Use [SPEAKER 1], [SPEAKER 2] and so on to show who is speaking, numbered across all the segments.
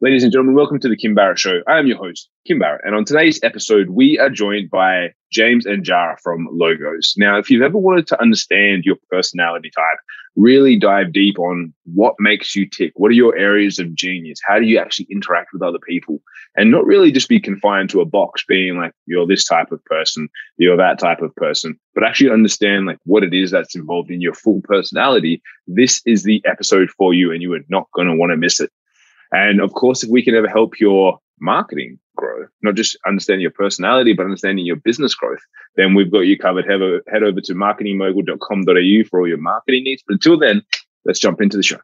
[SPEAKER 1] Ladies and gentlemen, welcome to the Kim Barrett Show. I am your host, Kim Barrett, and on today's episode, we are joined by James and Jara from Logos. Now, if you've ever wanted to understand your personality type, really dive deep on what makes you tick, what are your areas of genius, how do you actually interact with other people, and not really just be confined to a box, being like you're this type of person, you're that type of person, but actually understand like what it is that's involved in your full personality. This is the episode for you, and you are not going to want to miss it. And of course, if we can ever help your marketing grow, not just understanding your personality, but understanding your business growth, then we've got you covered. Head over, head over to marketingmogul.com.au for all your marketing needs. But until then, let's jump into the show.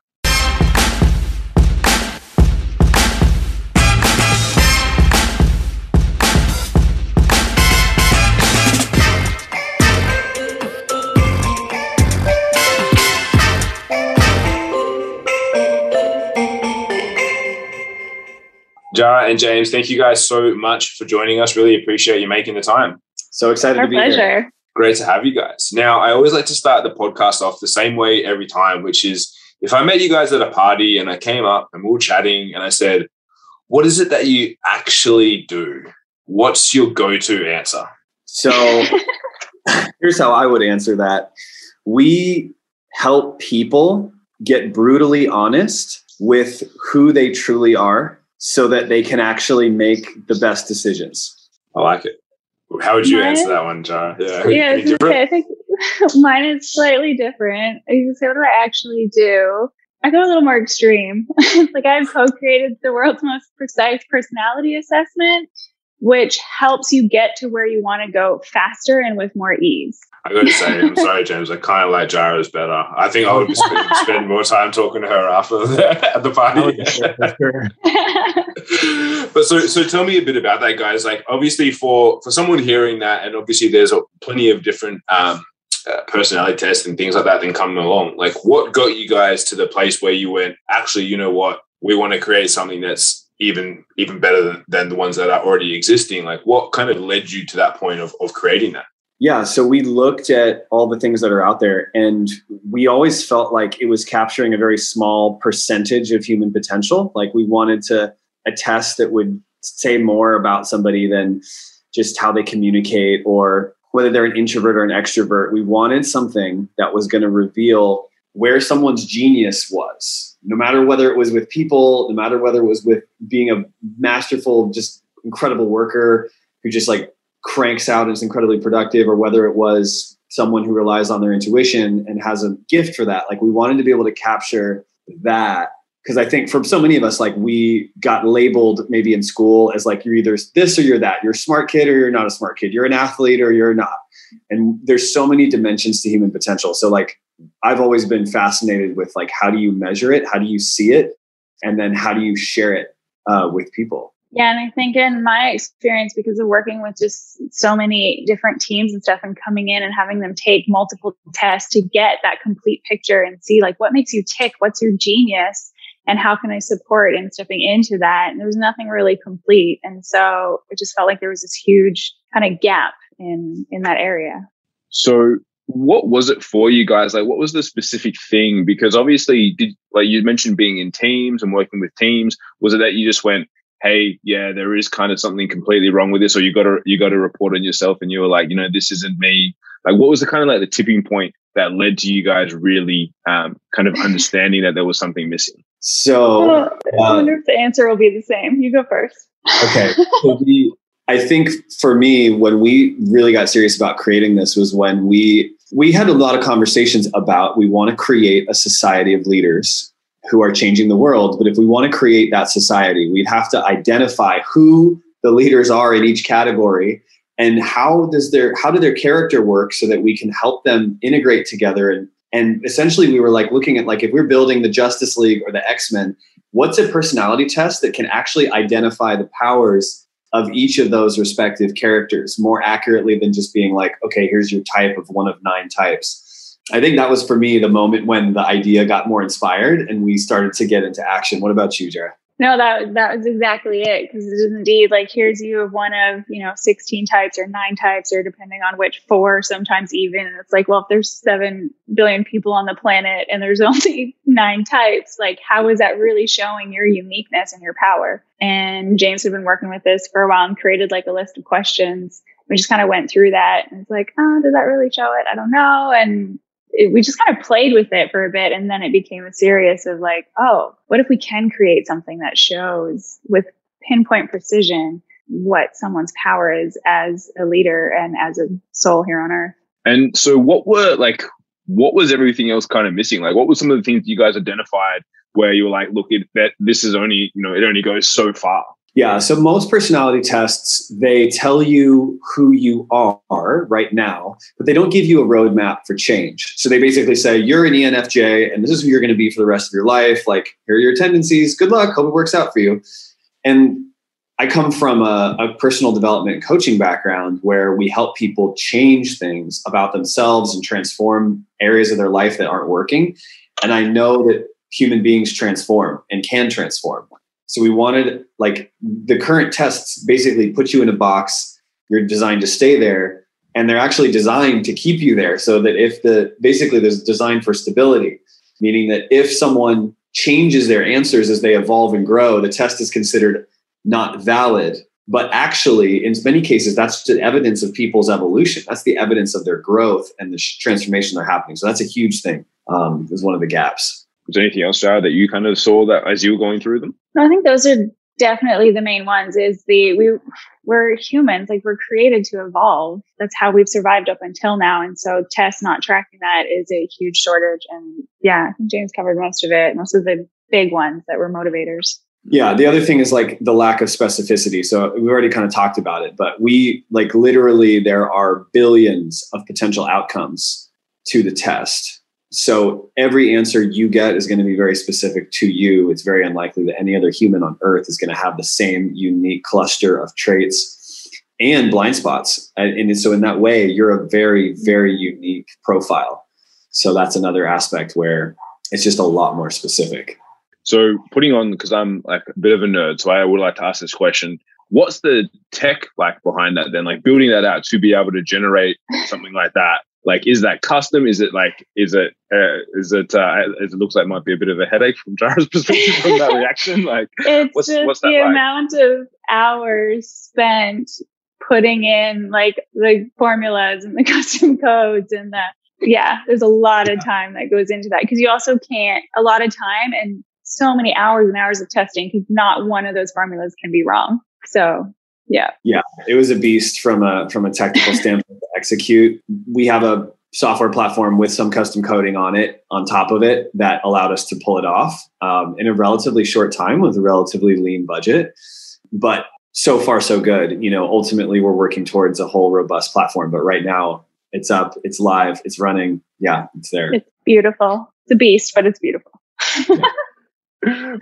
[SPEAKER 1] Jara and James, thank you guys so much for joining us. Really appreciate you making the time.
[SPEAKER 2] So excited
[SPEAKER 3] Our
[SPEAKER 2] to be
[SPEAKER 3] pleasure.
[SPEAKER 2] here.
[SPEAKER 1] Great to have you guys. Now, I always like to start the podcast off the same way every time, which is if I met you guys at a party and I came up and we were chatting and I said, What is it that you actually do? What's your go to answer?
[SPEAKER 2] So here's how I would answer that. We help people get brutally honest with who they truly are so that they can actually make the best decisions.
[SPEAKER 1] I like it. How would you
[SPEAKER 3] Mine-
[SPEAKER 1] answer that one, John? Yeah,
[SPEAKER 3] Yeah, I
[SPEAKER 1] Any
[SPEAKER 3] was gonna
[SPEAKER 1] different?
[SPEAKER 3] say, I think mine is slightly different. I can say what do I actually do. I go a little more extreme. like I've co-created the world's most precise personality assessment, which helps you get to where you want to go faster and with more ease.
[SPEAKER 1] I got to say, I'm sorry, James. I kind of like Jara's better. I think I would spend, spend more time talking to her after the, at the party. but so so tell me a bit about that guys like obviously for for someone hearing that and obviously there's a, plenty of different um uh, personality tests and things like that then coming along like what got you guys to the place where you went actually you know what we want to create something that's even even better than, than the ones that are already existing like what kind of led you to that point of, of creating that
[SPEAKER 2] Yeah, so we looked at all the things that are out there, and we always felt like it was capturing a very small percentage of human potential. Like we wanted to a test that would say more about somebody than just how they communicate or whether they're an introvert or an extrovert. We wanted something that was going to reveal where someone's genius was, no matter whether it was with people, no matter whether it was with being a masterful, just incredible worker who just like cranks out is incredibly productive, or whether it was someone who relies on their intuition and has a gift for that. Like we wanted to be able to capture that because I think for so many of us, like we got labeled maybe in school as like you're either this or you're that. You're a smart kid or you're not a smart kid. You're an athlete or you're not. And there's so many dimensions to human potential. So like I've always been fascinated with like how do you measure it? How do you see it? And then how do you share it uh, with people?
[SPEAKER 3] Yeah, and I think in my experience, because of working with just so many different teams and stuff, and coming in and having them take multiple tests to get that complete picture and see like what makes you tick, what's your genius, and how can I support in stepping into that. And there was nothing really complete, and so it just felt like there was this huge kind of gap in in that area.
[SPEAKER 1] So what was it for you guys? Like what was the specific thing? Because obviously did like you mentioned being in teams and working with teams. Was it that you just went, Hey, yeah, there is kind of something completely wrong with this, or you got to you got to report on yourself and you were like, you know, this isn't me. Like what was the kind of like the tipping point that led to you guys really um, kind of understanding that there was something missing?
[SPEAKER 2] So
[SPEAKER 3] Well, I wonder if the answer will be the same. You go first.
[SPEAKER 2] Okay. So we, I think for me, when we really got serious about creating this was when we we had a lot of conversations about we want to create a society of leaders who are changing the world. But if we want to create that society, we'd have to identify who the leaders are in each category and how does their how do their character work so that we can help them integrate together and and essentially we were like looking at like if we're building the Justice League or the X-Men, what's a personality test that can actually identify the powers of each of those respective characters more accurately than just being like, okay, here's your type of one of nine types. I think that was for me the moment when the idea got more inspired and we started to get into action. What about you, Jara?
[SPEAKER 3] No, that that was exactly it. Because it is indeed like here's you of one of you know 16 types or nine types or depending on which four, sometimes even. It's like, well, if there's seven billion people on the planet and there's only nine types, like how is that really showing your uniqueness and your power? And James had been working with this for a while and created like a list of questions. We just kind of went through that and it's like, oh, does that really show it? I don't know. And it, we just kind of played with it for a bit and then it became a serious of like oh what if we can create something that shows with pinpoint precision what someone's power is as a leader and as a soul here on earth?
[SPEAKER 1] And so what were like what was everything else kind of missing? Like what were some of the things you guys identified where you were like look it, that this is only you know it only goes so far
[SPEAKER 2] yeah. So most personality tests, they tell you who you are right now, but they don't give you a roadmap for change. So they basically say, you're an ENFJ and this is who you're going to be for the rest of your life. Like, here are your tendencies. Good luck. Hope it works out for you. And I come from a, a personal development coaching background where we help people change things about themselves and transform areas of their life that aren't working. And I know that human beings transform and can transform. So we wanted like the current tests basically put you in a box. You're designed to stay there, and they're actually designed to keep you there. So that if the basically there's designed for stability, meaning that if someone changes their answers as they evolve and grow, the test is considered not valid. But actually, in many cases, that's the evidence of people's evolution. That's the evidence of their growth and the transformation they're happening. So that's a huge thing. Um, is one of the gaps.
[SPEAKER 1] Was there anything else, Jara, that you kind of saw that as you were going through them?
[SPEAKER 3] I think those are definitely the main ones. Is the we we're humans, like we're created to evolve. That's how we've survived up until now. And so tests not tracking that is a huge shortage. And yeah, James covered most of it. Most of the big ones that were motivators.
[SPEAKER 2] Yeah, the other thing is like the lack of specificity. So we've already kind of talked about it, but we like literally there are billions of potential outcomes to the test so every answer you get is going to be very specific to you. It's very unlikely that any other human on earth is going to have the same unique cluster of traits and blind spots. And, so in that way, you're a very, very unique profile. So that's another aspect where it's just a lot more specific.
[SPEAKER 1] So putting on, because I'm like a bit of a nerd, so I would like to ask this question. What's the tech like behind that then? Like building that out to be able to generate something like that like is that custom? Is it like is it uh, is it uh, it looks like might be a bit of a headache from Jara's perspective from that reaction like
[SPEAKER 3] it's what's, just what's the like? amount of hours spent putting in like the formulas and the custom codes and the yeah there's a lot of time that goes into that because you also can't a lot of time and so many hours and hours of testing because not one of those formulas can be wrong. So yeah.
[SPEAKER 2] Yeah it was a beast from a from a technical standpoint. to execute we have a software platform with some custom coding on it on top of it that allowed us to pull it off um, in a relatively short time with a relatively lean budget. But so far so good. You know ultimately we're working towards a whole robust platform but right now it's up it's live it's running. Yeah it's there.
[SPEAKER 3] It's beautiful. It's a beast but it's beautiful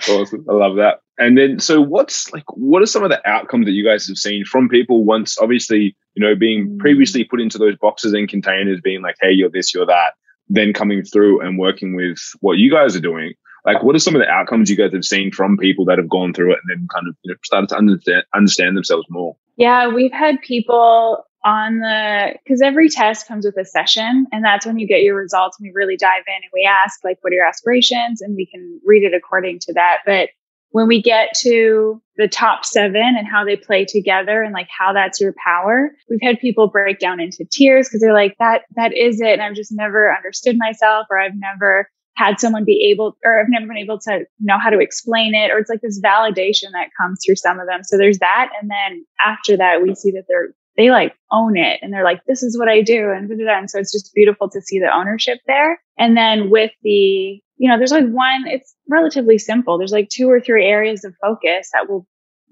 [SPEAKER 1] awesome i love that and then, so what's like, what are some of the outcomes that you guys have seen from people once, obviously, you know, being mm. previously put into those boxes and containers, being like, hey, you're this, you're that, then coming through and working with what you guys are doing? Like, what are some of the outcomes you guys have seen from people that have gone through it and then kind of you know, started to understand, understand themselves more?
[SPEAKER 3] Yeah, we've had people on the because every test comes with a session and that's when you get your results and we really dive in and we ask like what are your aspirations and we can read it according to that but when we get to the top seven and how they play together and like how that's your power, we've had people break down into tears because they're like, that, that is it. And I've just never understood myself or I've never had someone be able, or I've never been able to know how to explain it. Or it's like this validation that comes through some of them. So there's that. And then after that, we see that they're, they like own it and they're like, this is what I do. And, and so it's just beautiful to see the ownership there. And then with the you know, there's like one, it's relatively simple. There's like two or three areas of focus that will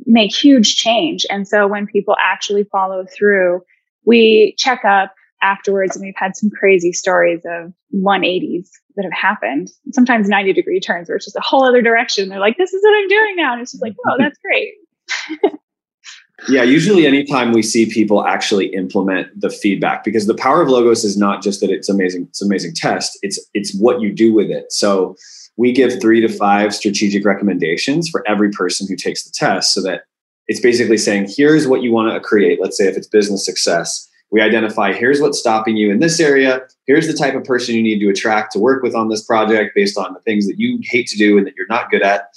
[SPEAKER 3] make huge change. And so when people actually follow through, we check up afterwards and we've had some crazy stories of 180s that have happened. Sometimes 90 degree turns where it's just a whole other direction. They're like, this is what I'm doing now. And it's just like, oh, that's great.
[SPEAKER 2] yeah, usually anytime we see people actually implement the feedback, because the power of logos is not just that it's amazing, it's amazing test. It's it's what you do with it. So we give three to five strategic recommendations for every person who takes the test so that it's basically saying, here's what you want to create. Let's say if it's business success, we identify here's what's stopping you in this area. Here's the type of person you need to attract to work with on this project based on the things that you hate to do and that you're not good at.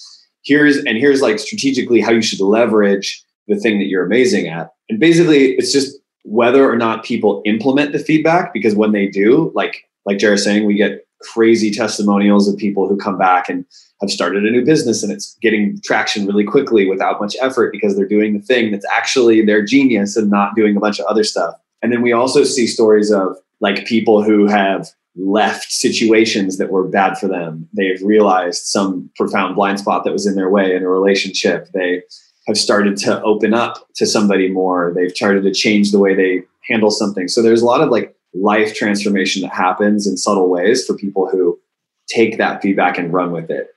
[SPEAKER 2] Here's and here's like strategically how you should leverage the thing that you're amazing at. And basically, it's just whether or not people implement the feedback because when they do, like like Jara's saying, we get crazy testimonials of people who come back and have started a new business and it's getting traction really quickly without much effort because they're doing the thing that's actually their genius and not doing a bunch of other stuff. And then we also see stories of like people who have left situations that were bad for them. They've realized some profound blind spot that was in their way in a relationship. They have started to open up to somebody more. They've started to change the way they handle something. So there's a lot of like life transformation that happens in subtle ways for people who take that feedback and run with it.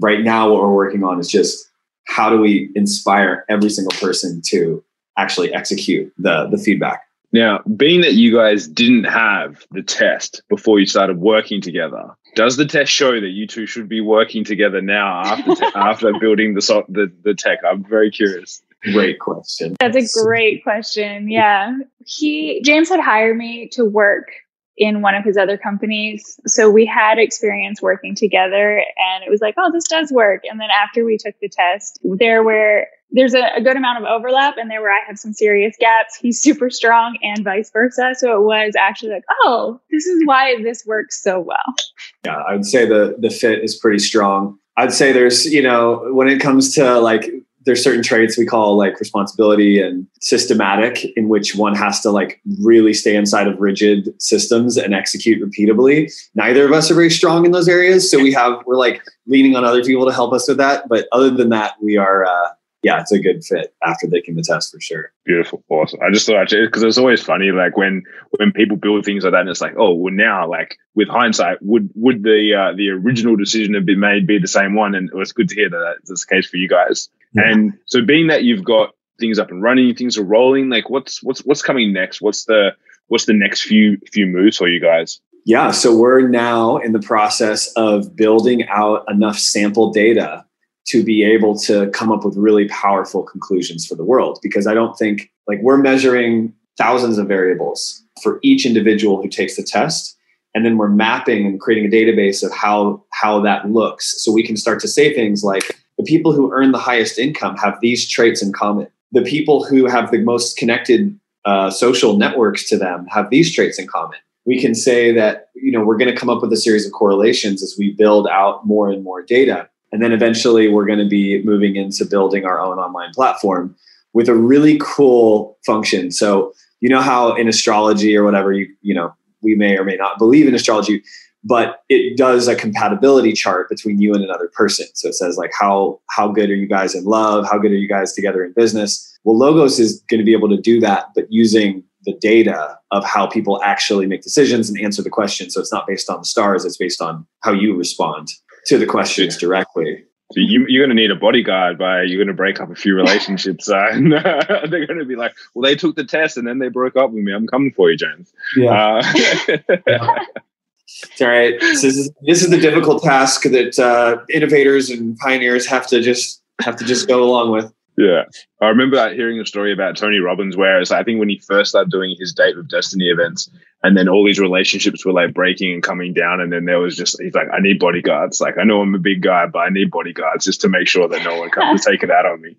[SPEAKER 2] Right now, what we're working on is just how do we inspire every single person to actually execute the, the feedback.
[SPEAKER 1] Now, being that you guys didn't have the test before you started working together, does the test show that you two should be working together now after te- after building the, so- the the tech? I'm very curious.
[SPEAKER 2] Great question.
[SPEAKER 3] That's a great question. Yeah. He, James had hired me to work in one of his other companies. So we had experience working together and it was like, oh, this does work. And then after we took the test, there were, there's a, a good amount of overlap and there where I have some serious gaps. He's super strong and vice versa. So it was actually like, oh, this is why this works so well.
[SPEAKER 2] Yeah, I would say the the fit is pretty strong. I'd say there's, you know, when it comes to like there's certain traits we call like responsibility and systematic in which one has to like really stay inside of rigid systems and execute repeatably neither of us are very strong in those areas so we have we're like leaning on other people to help us with that but other than that we are uh yeah, it's a good fit after taking the test for sure.
[SPEAKER 1] Beautiful, awesome. I just thought actually because it's always funny, like when when people build things like that, and it's like, oh, well, now, like with hindsight, would would the uh, the original decision have been made be the same one? And it was good to hear that that's the case for you guys. Yeah. And so, being that you've got things up and running, things are rolling, like what's what's what's coming next? What's the what's the next few few moves for you guys?
[SPEAKER 2] Yeah, so we're now in the process of building out enough sample data to be able to come up with really powerful conclusions for the world because i don't think like we're measuring thousands of variables for each individual who takes the test and then we're mapping and creating a database of how how that looks so we can start to say things like the people who earn the highest income have these traits in common the people who have the most connected uh, social networks to them have these traits in common we can say that you know we're going to come up with a series of correlations as we build out more and more data and then eventually we're going to be moving into building our own online platform with a really cool function. So, you know how in astrology or whatever you you know, we may or may not believe in astrology, but it does a compatibility chart between you and another person. So it says like how how good are you guys in love? How good are you guys together in business? Well, Logos is going to be able to do that, but using the data of how people actually make decisions and answer the question. So it's not based on the stars, it's based on how you respond to the questions directly.
[SPEAKER 1] So you, are going to need a bodyguard by you're going to break up a few relationships. Uh, they're going to be like, well, they took the test and then they broke up with me. I'm coming for you, James.
[SPEAKER 2] Yeah. Uh, yeah. It's all right. This is this is the difficult task that uh, innovators and pioneers have to just have to just go along with.
[SPEAKER 1] Yeah. I remember hearing a story about Tony Robbins where it's like, I think when he first started doing his Date with Destiny events, and then all these relationships were like breaking and coming down, and then there was just he's like, I need bodyguards. Like I know I'm a big guy, but I need bodyguards just to make sure that no one comes to take it out on me.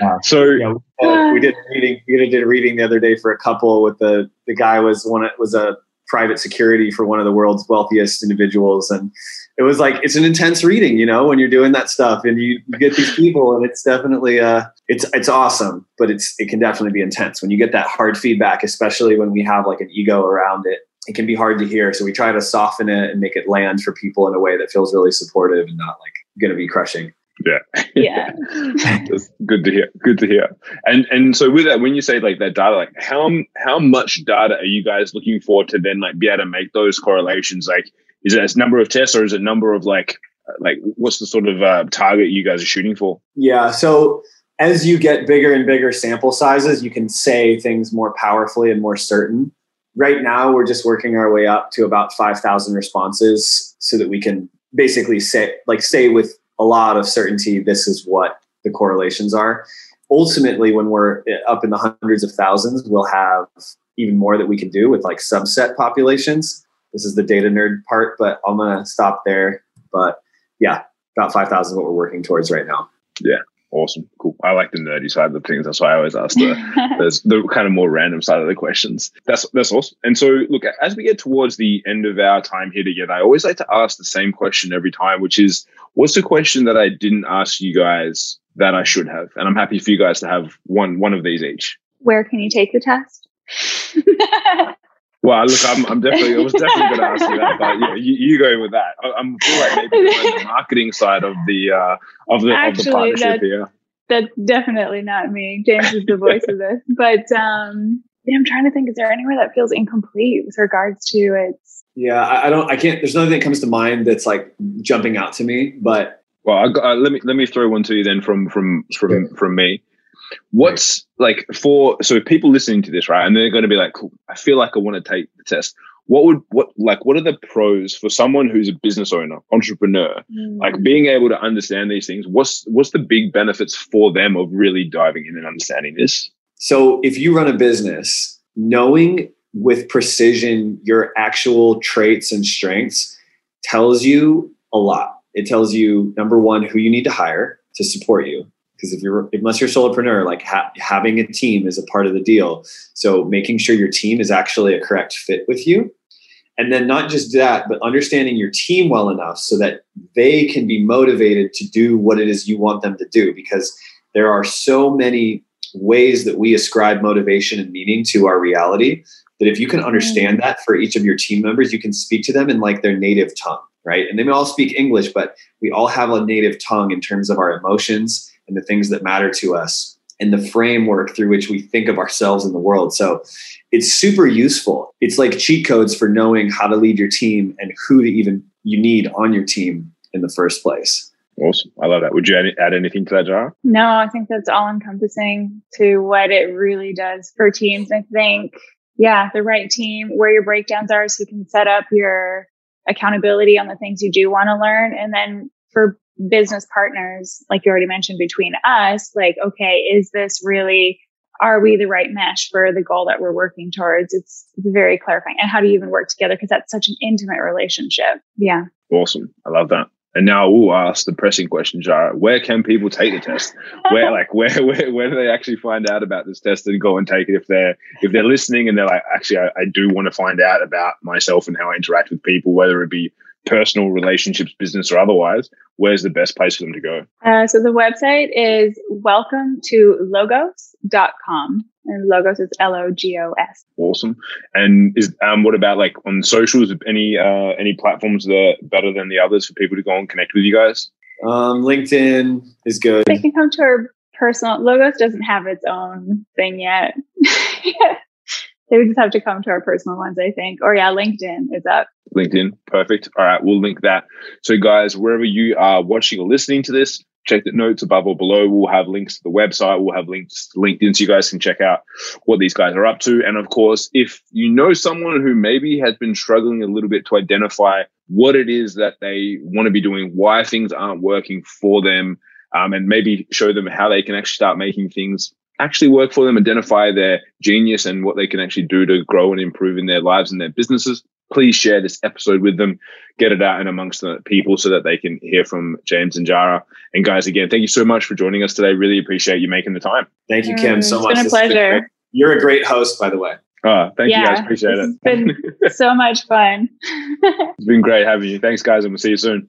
[SPEAKER 1] Yeah. So
[SPEAKER 2] yeah, uh, we did a reading. We did a reading the other day for a couple with the the guy was one it was a private security for one of the world's wealthiest individuals, and it was like it's an intense reading, you know, when you're doing that stuff and you, you get these people and it's definitely uh it's it's awesome, but it's it can definitely be intense when you get that hard feedback, especially when we have like an ego around it. It can be hard to hear. So we try to soften it and make it land for people in a way that feels really supportive and not like gonna be crushing.
[SPEAKER 1] Yeah.
[SPEAKER 3] Yeah.
[SPEAKER 1] That's good to hear. Good to hear. And and so with that, when you say like that data, like how how much data are you guys looking for to then like be able to make those correlations? Like is it a number of tests or is it number of like like what's the sort of uh, target you guys are shooting for?
[SPEAKER 2] Yeah, so as you get bigger and bigger sample sizes, you can say things more powerfully and more certain. Right now, we're just working our way up to about 5,000 responses so that we can basically say like say with a lot of certainty this is what the correlations are. Ultimately, when we're up in the hundreds of thousands, we'll have even more that we can do with like subset populations. This is the data nerd part, but I'm gonna stop there. But yeah, about five thousand is what we're working towards right now.
[SPEAKER 1] Yeah. Awesome, cool. I like the nerdy side of the things. That's why I always ask the, the, the kind of more random side of the questions. That's that's awesome. And so, look, as we get towards the end of our time here together, I always like to ask the same question every time, which is, what's the question that I didn't ask you guys that I should have? And I'm happy for you guys to have one one of these each.
[SPEAKER 3] Where can you take the test?
[SPEAKER 1] Well, look, I'm, I'm definitely, I was definitely going to ask you that, but yeah, you, you go with that. I, am feel like maybe the marketing side of the uh, of the Actually, of the partnership here.
[SPEAKER 3] That's definitely not me. James is the voice of this, but um, yeah, I'm trying to think. Is there anywhere that feels incomplete with regards to its?
[SPEAKER 2] Yeah, I, I don't. I can't. There's nothing that comes to mind that's like jumping out to me. But
[SPEAKER 1] well, got, uh, let me let me throw one to you then from from from from me. What's like for so people listening to this, right? And they're going to be like, cool, I feel like I want to take the test. What would what like what are the pros for someone who's a business owner, entrepreneur, mm. like being able to understand these things? What's what's the big benefits for them of really diving in and understanding this?
[SPEAKER 2] So if you run a business, knowing with precision your actual traits and strengths tells you a lot. It tells you number one who you need to hire to support you because if you're unless you're a solopreneur like ha- having a team is a part of the deal. So making sure your team is actually a correct fit with you. And then not just that but understanding your team well enough so that they can be motivated to do what it is you want them to do. Because there are so many ways that we ascribe motivation and meaning to our reality that if you can understand mm. that for each of your team members you can speak to them in like their native tongue right? And they may all speak english but we all have a native tongue in terms of our emotions and the things that matter to us and the framework through which we think of ourselves in the world. So it's super useful. It's like cheat codes for knowing how to lead your team and who to even you need on your team in the first place.
[SPEAKER 1] Awesome. I love that. Would you add anything to that, Jara?
[SPEAKER 3] No, I think that's all encompassing to what it really does for teams. I think, yeah, the right team, where your breakdowns are so you can set up your accountability on the things you do want to learn. And then for business partners, like you already mentioned, between us, like, okay, is this really, are we the right mesh for the goal that we're working towards? It's, it's very clarifying. And how do you even work together? Because that's such an intimate relationship. Yeah.
[SPEAKER 1] Awesome. I love that. And now we'll ask the pressing question, Jara. Where can people take the test? Where, like, where, where, where do they actually find out about this test and go and take it if they're if they're listening and they're like, actually, I, I do want to find out about myself and how I interact with people, whether it be personal relationships, business or otherwise, where's the best place for them to go?
[SPEAKER 3] Uh, so the website is welcome to logos.com. And logos is L O G O S.
[SPEAKER 1] Awesome. And is um what about like on socials? Any uh any platforms that are better than the others for people to go and connect with you guys?
[SPEAKER 2] Um, LinkedIn is good.
[SPEAKER 3] They can come to our personal logos doesn't have its own thing yet. they would just have to come to our personal ones, I think. Or yeah, LinkedIn is up.
[SPEAKER 1] LinkedIn, perfect. All right, we'll link that. So, guys, wherever you are watching or listening to this, check the notes above or below. We'll have links to the website. We'll have links to LinkedIn so you guys can check out what these guys are up to. And of course, if you know someone who maybe has been struggling a little bit to identify what it is that they want to be doing, why things aren't working for them, um, and maybe show them how they can actually start making things actually work for them, identify their genius and what they can actually do to grow and improve in their lives and their businesses, please share this episode with them, get it out and amongst the people so that they can hear from James and Jara. And guys, again, thank you so much for joining us today. Really appreciate you making the time.
[SPEAKER 2] Thank you, Kim, so
[SPEAKER 3] it's
[SPEAKER 2] much.
[SPEAKER 3] It's been a pleasure. Been
[SPEAKER 2] You're a great host, by the way.
[SPEAKER 1] Oh, thank yeah, you guys. Appreciate it.
[SPEAKER 3] It's been so much fun.
[SPEAKER 1] it's been great having you. Thanks, guys, and we'll see you soon.